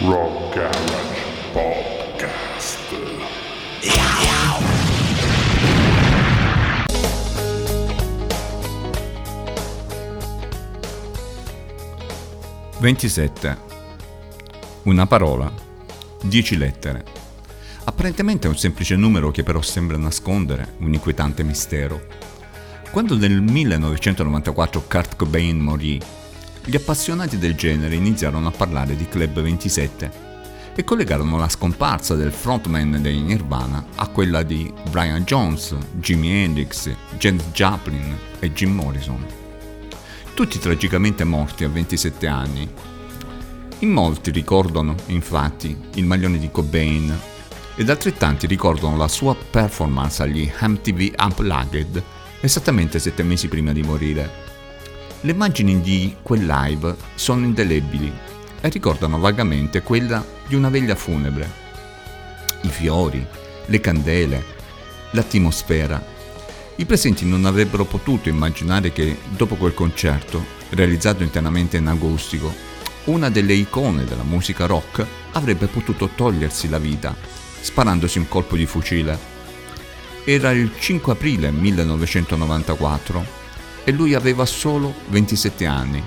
Rock Garage Podcast. Ventisette. Una parola. Dieci lettere. Apparentemente è un semplice numero che però sembra nascondere un inquietante mistero. Quando nel 1994 Kurt Cobain morì, gli appassionati del genere iniziarono a parlare di Club 27 e collegarono la scomparsa del frontman dei Nirvana a quella di Brian Jones, Jimi Hendrix, James Joplin e Jim Morrison. Tutti tragicamente morti a 27 anni. In molti ricordano, infatti, il maglione di Cobain ed altrettanti ricordano la sua performance agli MTV Unplugged esattamente sette mesi prima di morire. Le immagini di quel live sono indelebili e ricordano vagamente quella di una veglia funebre. I fiori, le candele, l'atmosfera. I presenti non avrebbero potuto immaginare che dopo quel concerto, realizzato internamente in acustico, una delle icone della musica rock avrebbe potuto togliersi la vita sparandosi un colpo di fucile. Era il 5 aprile 1994 e lui aveva solo 27 anni.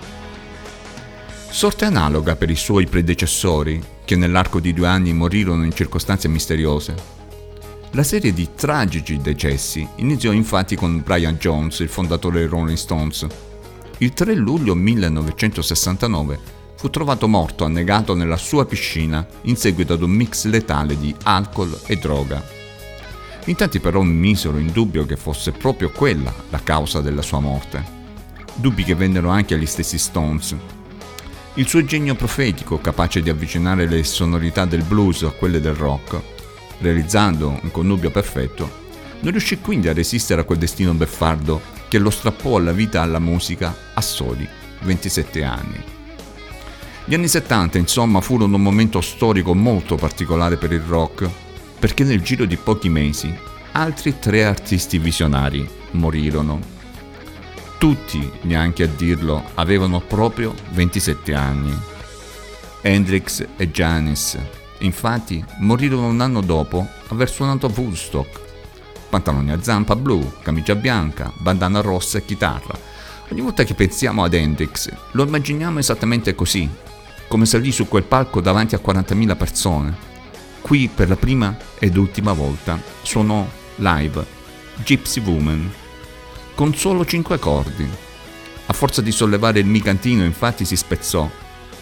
Sorte analoga per i suoi predecessori, che nell'arco di due anni morirono in circostanze misteriose. La serie di tragici decessi iniziò infatti con Brian Jones, il fondatore dei Rolling Stones. Il 3 luglio 1969 fu trovato morto annegato nella sua piscina in seguito ad un mix letale di alcol e droga. In tanti però misero in dubbio che fosse proprio quella la causa della sua morte. Dubbi che vennero anche agli stessi Stones. Il suo genio profetico, capace di avvicinare le sonorità del blues a quelle del rock, realizzando un connubio perfetto, non riuscì quindi a resistere a quel destino beffardo che lo strappò alla vita e alla musica a soli 27 anni. Gli anni 70, insomma, furono un momento storico molto particolare per il rock, perché nel giro di pochi mesi altri tre artisti visionari morirono. Tutti, neanche a dirlo, avevano proprio 27 anni. Hendrix e Janis, infatti, morirono un anno dopo aver suonato a Woodstock. Pantaloni a zampa blu, camicia bianca, bandana rossa e chitarra. Ogni volta che pensiamo ad Hendrix, lo immaginiamo esattamente così, come salì su quel palco davanti a 40.000 persone. Qui per la prima ed ultima volta suonò live Gypsy Woman con solo 5 accordi. A forza di sollevare il micantino infatti si spezzò.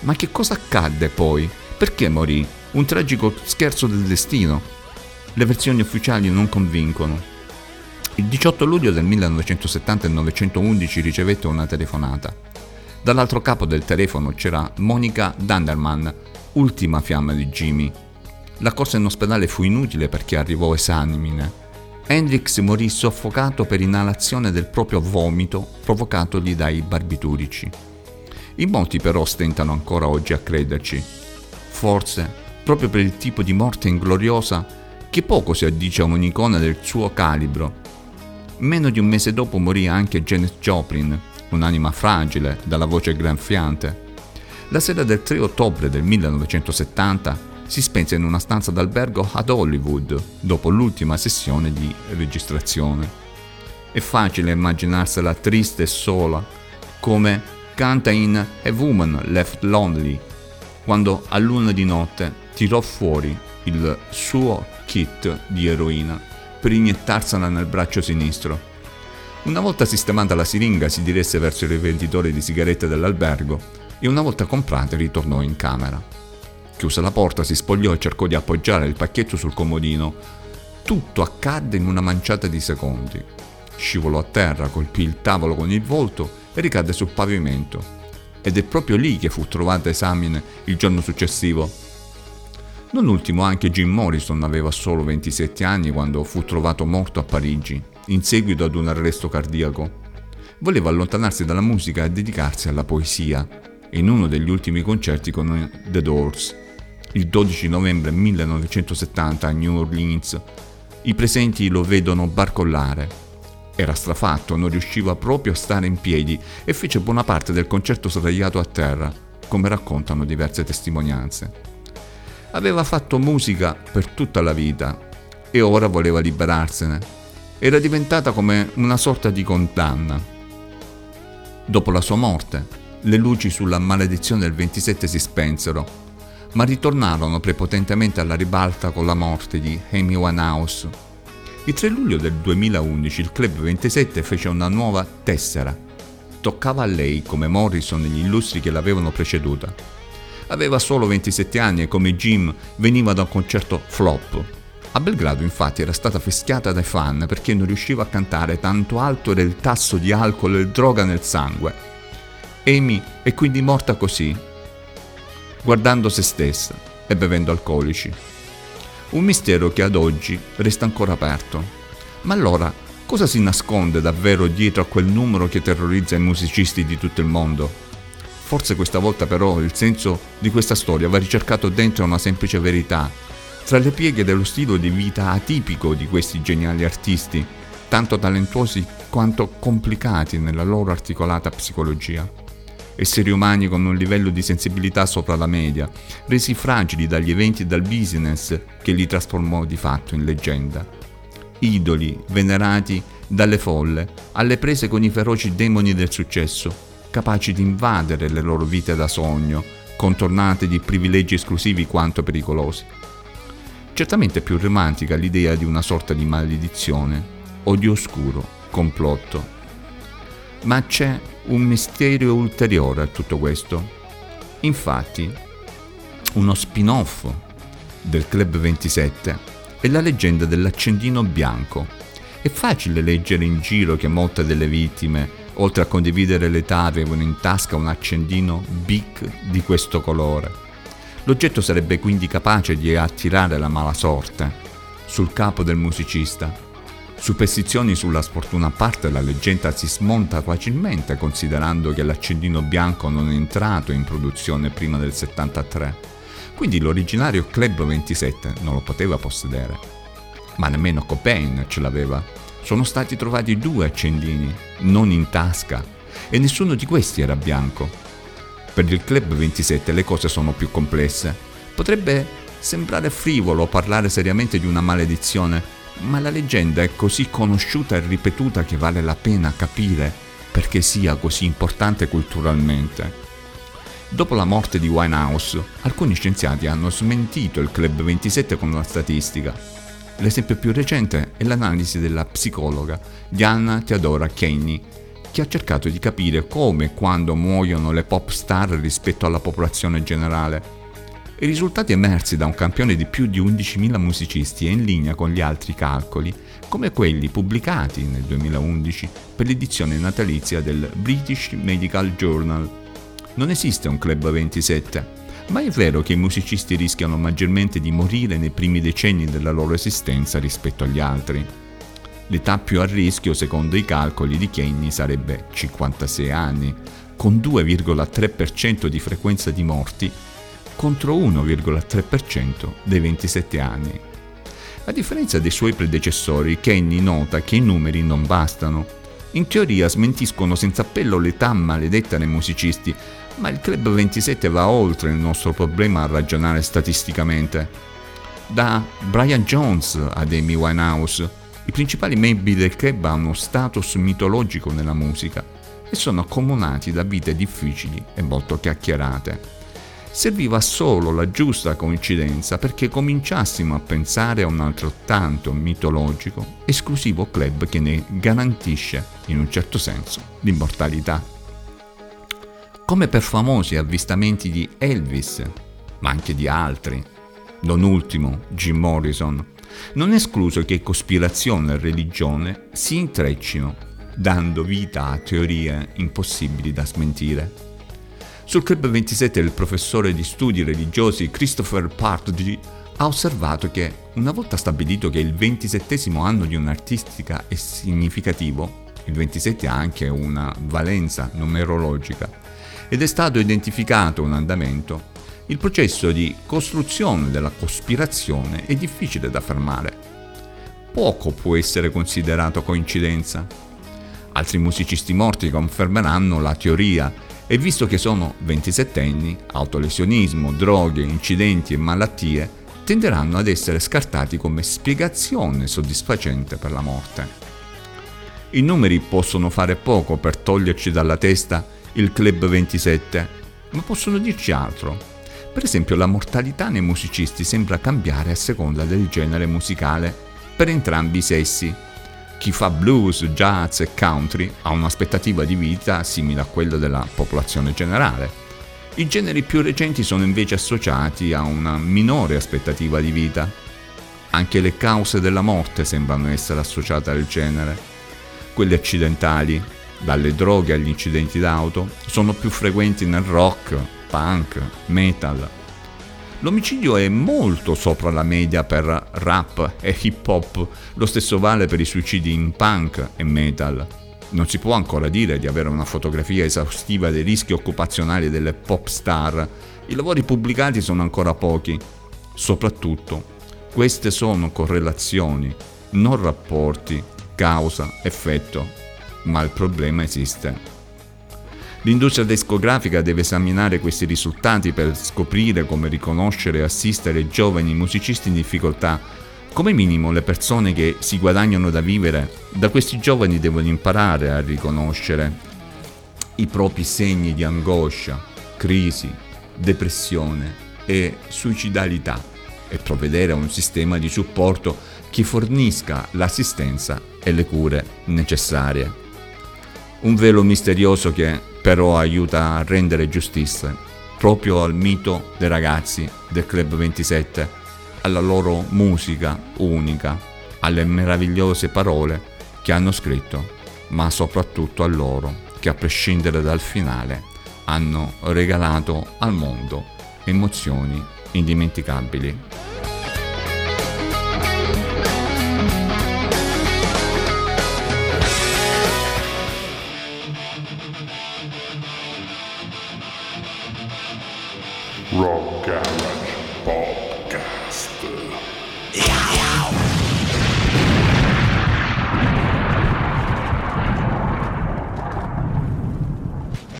Ma che cosa accadde poi? Perché morì? Un tragico scherzo del destino. Le versioni ufficiali non convincono. Il 18 luglio del 1970 il 911 ricevette una telefonata. Dall'altro capo del telefono c'era Monica Dunderman, ultima fiamma di Jimmy. La corsa in ospedale fu inutile perché arrivò esamine. Hendrix morì soffocato per inalazione del proprio vomito provocatogli dai barbiturici. In molti però stentano ancora oggi a crederci. Forse, proprio per il tipo di morte ingloriosa che poco si addice a un'icona del suo calibro. Meno di un mese dopo morì anche Janet Joplin, un'anima fragile, dalla voce granfiante. La sera del 3 ottobre del 1970 si spense in una stanza d'albergo ad Hollywood dopo l'ultima sessione di registrazione. È facile immaginarsela triste e sola, come canta in A Woman Left Lonely, quando a luna di notte tirò fuori il suo kit di eroina per iniettarsela nel braccio sinistro. Una volta sistemata la siringa si diresse verso il rivenditore di sigarette dell'albergo e una volta comprate ritornò in camera. Chiuse la porta, si spogliò e cercò di appoggiare il pacchetto sul comodino. Tutto accadde in una manciata di secondi. Scivolò a terra, colpì il tavolo con il volto e ricadde sul pavimento. Ed è proprio lì che fu trovata esamine il giorno successivo. Non ultimo anche Jim Morrison aveva solo 27 anni quando fu trovato morto a Parigi, in seguito ad un arresto cardiaco. Voleva allontanarsi dalla musica e dedicarsi alla poesia, in uno degli ultimi concerti con The Doors il 12 novembre 1970 a New Orleans. I presenti lo vedono barcollare. Era strafatto, non riusciva proprio a stare in piedi e fece buona parte del concerto sdraiato a terra, come raccontano diverse testimonianze. Aveva fatto musica per tutta la vita e ora voleva liberarsene. Era diventata come una sorta di condanna. Dopo la sua morte, le luci sulla maledizione del 27 si spensero, ma ritornarono prepotentemente alla ribalta con la morte di Amy Winehouse. Il 3 luglio del 2011 il Club 27 fece una nuova tessera. Toccava a lei come Morrison e gli illustri che l'avevano preceduta. Aveva solo 27 anni e come Jim veniva da un concerto flop, a Belgrado infatti era stata fischiata dai fan perché non riusciva a cantare tanto alto era il tasso di alcol e droga nel sangue. Amy è quindi morta così, guardando se stessa e bevendo alcolici. Un mistero che ad oggi resta ancora aperto. Ma allora, cosa si nasconde davvero dietro a quel numero che terrorizza i musicisti di tutto il mondo? Forse questa volta però il senso di questa storia va ricercato dentro una semplice verità tra le pieghe dello stile di vita atipico di questi geniali artisti, tanto talentuosi quanto complicati nella loro articolata psicologia. Esseri umani con un livello di sensibilità sopra la media, resi fragili dagli eventi e dal business che li trasformò di fatto in leggenda. Idoli venerati dalle folle, alle prese con i feroci demoni del successo, capaci di invadere le loro vite da sogno, contornate di privilegi esclusivi quanto pericolosi. Certamente più romantica l'idea di una sorta di maledizione o di oscuro complotto. Ma c'è un mistero ulteriore a tutto questo. Infatti, uno spin-off del Club 27 è la leggenda dell'accendino bianco. È facile leggere in giro che molte delle vittime, oltre a condividere l'età, avevano in tasca un accendino big di questo colore L'oggetto sarebbe quindi capace di attirare la mala sorte sul capo del musicista. Superstizioni sulla sfortuna a parte, la leggenda si smonta facilmente considerando che l'accendino bianco non è entrato in produzione prima del 73, quindi l'originario Club 27 non lo poteva possedere. Ma nemmeno Cobain ce l'aveva. Sono stati trovati due accendini, non in tasca, e nessuno di questi era bianco. Per il Club 27 le cose sono più complesse. Potrebbe sembrare frivolo parlare seriamente di una maledizione, ma la leggenda è così conosciuta e ripetuta che vale la pena capire perché sia così importante culturalmente. Dopo la morte di Winehouse, alcuni scienziati hanno smentito il Club 27 con una statistica. L'esempio più recente è l'analisi della psicologa Diana Teodora Kenney, che ha cercato di capire come e quando muoiono le pop star rispetto alla popolazione generale. I risultati emersi da un campione di più di 11.000 musicisti è in linea con gli altri calcoli, come quelli pubblicati nel 2011 per l'edizione natalizia del British Medical Journal. Non esiste un Club 27, ma è vero che i musicisti rischiano maggiormente di morire nei primi decenni della loro esistenza rispetto agli altri. L'età più a rischio, secondo i calcoli di Kenny, sarebbe 56 anni, con 2,3% di frequenza di morti contro 1,3% dei 27 anni. A differenza dei suoi predecessori, Kenny nota che i numeri non bastano. In teoria smentiscono senza appello l'età maledetta dei musicisti, ma il Club 27 va oltre il nostro problema a ragionare statisticamente. Da Brian Jones ad Amy Winehouse, i principali membri del club hanno uno status mitologico nella musica e sono accomunati da vite difficili e molto chiacchierate. Serviva solo la giusta coincidenza perché cominciassimo a pensare a un altrettanto mitologico, esclusivo club che ne garantisce, in un certo senso, l'immortalità. Come per famosi avvistamenti di Elvis, ma anche di altri, non ultimo Jim Morrison, non è escluso che cospirazione e religione si intreccino, dando vita a teorie impossibili da smentire. Sul Club 27 il professore di studi religiosi Christopher Partridge ha osservato che, una volta stabilito che il 27 anno di un'artistica è significativo, il 27 ha anche una valenza numerologica, ed è stato identificato un andamento, il processo di costruzione della cospirazione è difficile da fermare. poco può essere considerato coincidenza. Altri musicisti morti confermeranno la teoria e visto che sono 27 anni, autolesionismo, droghe, incidenti e malattie tenderanno ad essere scartati come spiegazione soddisfacente per la morte. I numeri possono fare poco per toglierci dalla testa il Club 27, ma possono dirci altro. Per esempio la mortalità nei musicisti sembra cambiare a seconda del genere musicale per entrambi i sessi. Chi fa blues, jazz e country ha un'aspettativa di vita simile a quella della popolazione generale. I generi più recenti sono invece associati a una minore aspettativa di vita. Anche le cause della morte sembrano essere associate al genere. Quelle accidentali, dalle droghe agli incidenti d'auto, sono più frequenti nel rock, punk, metal, L'omicidio è molto sopra la media per rap e hip hop, lo stesso vale per i suicidi in punk e metal. Non si può ancora dire di avere una fotografia esaustiva dei rischi occupazionali delle pop star. I lavori pubblicati sono ancora pochi. Soprattutto, queste sono correlazioni, non rapporti, causa-effetto, ma il problema esiste. L'industria discografica deve esaminare questi risultati per scoprire come riconoscere e assistere giovani musicisti in difficoltà. Come minimo le persone che si guadagnano da vivere, da questi giovani devono imparare a riconoscere i propri segni di angoscia, crisi, depressione e suicidalità e provvedere a un sistema di supporto che fornisca l'assistenza e le cure necessarie. Un velo misterioso che però aiuta a rendere giustizia proprio al mito dei ragazzi del Club 27, alla loro musica unica, alle meravigliose parole che hanno scritto, ma soprattutto a loro che a prescindere dal finale hanno regalato al mondo emozioni indimenticabili.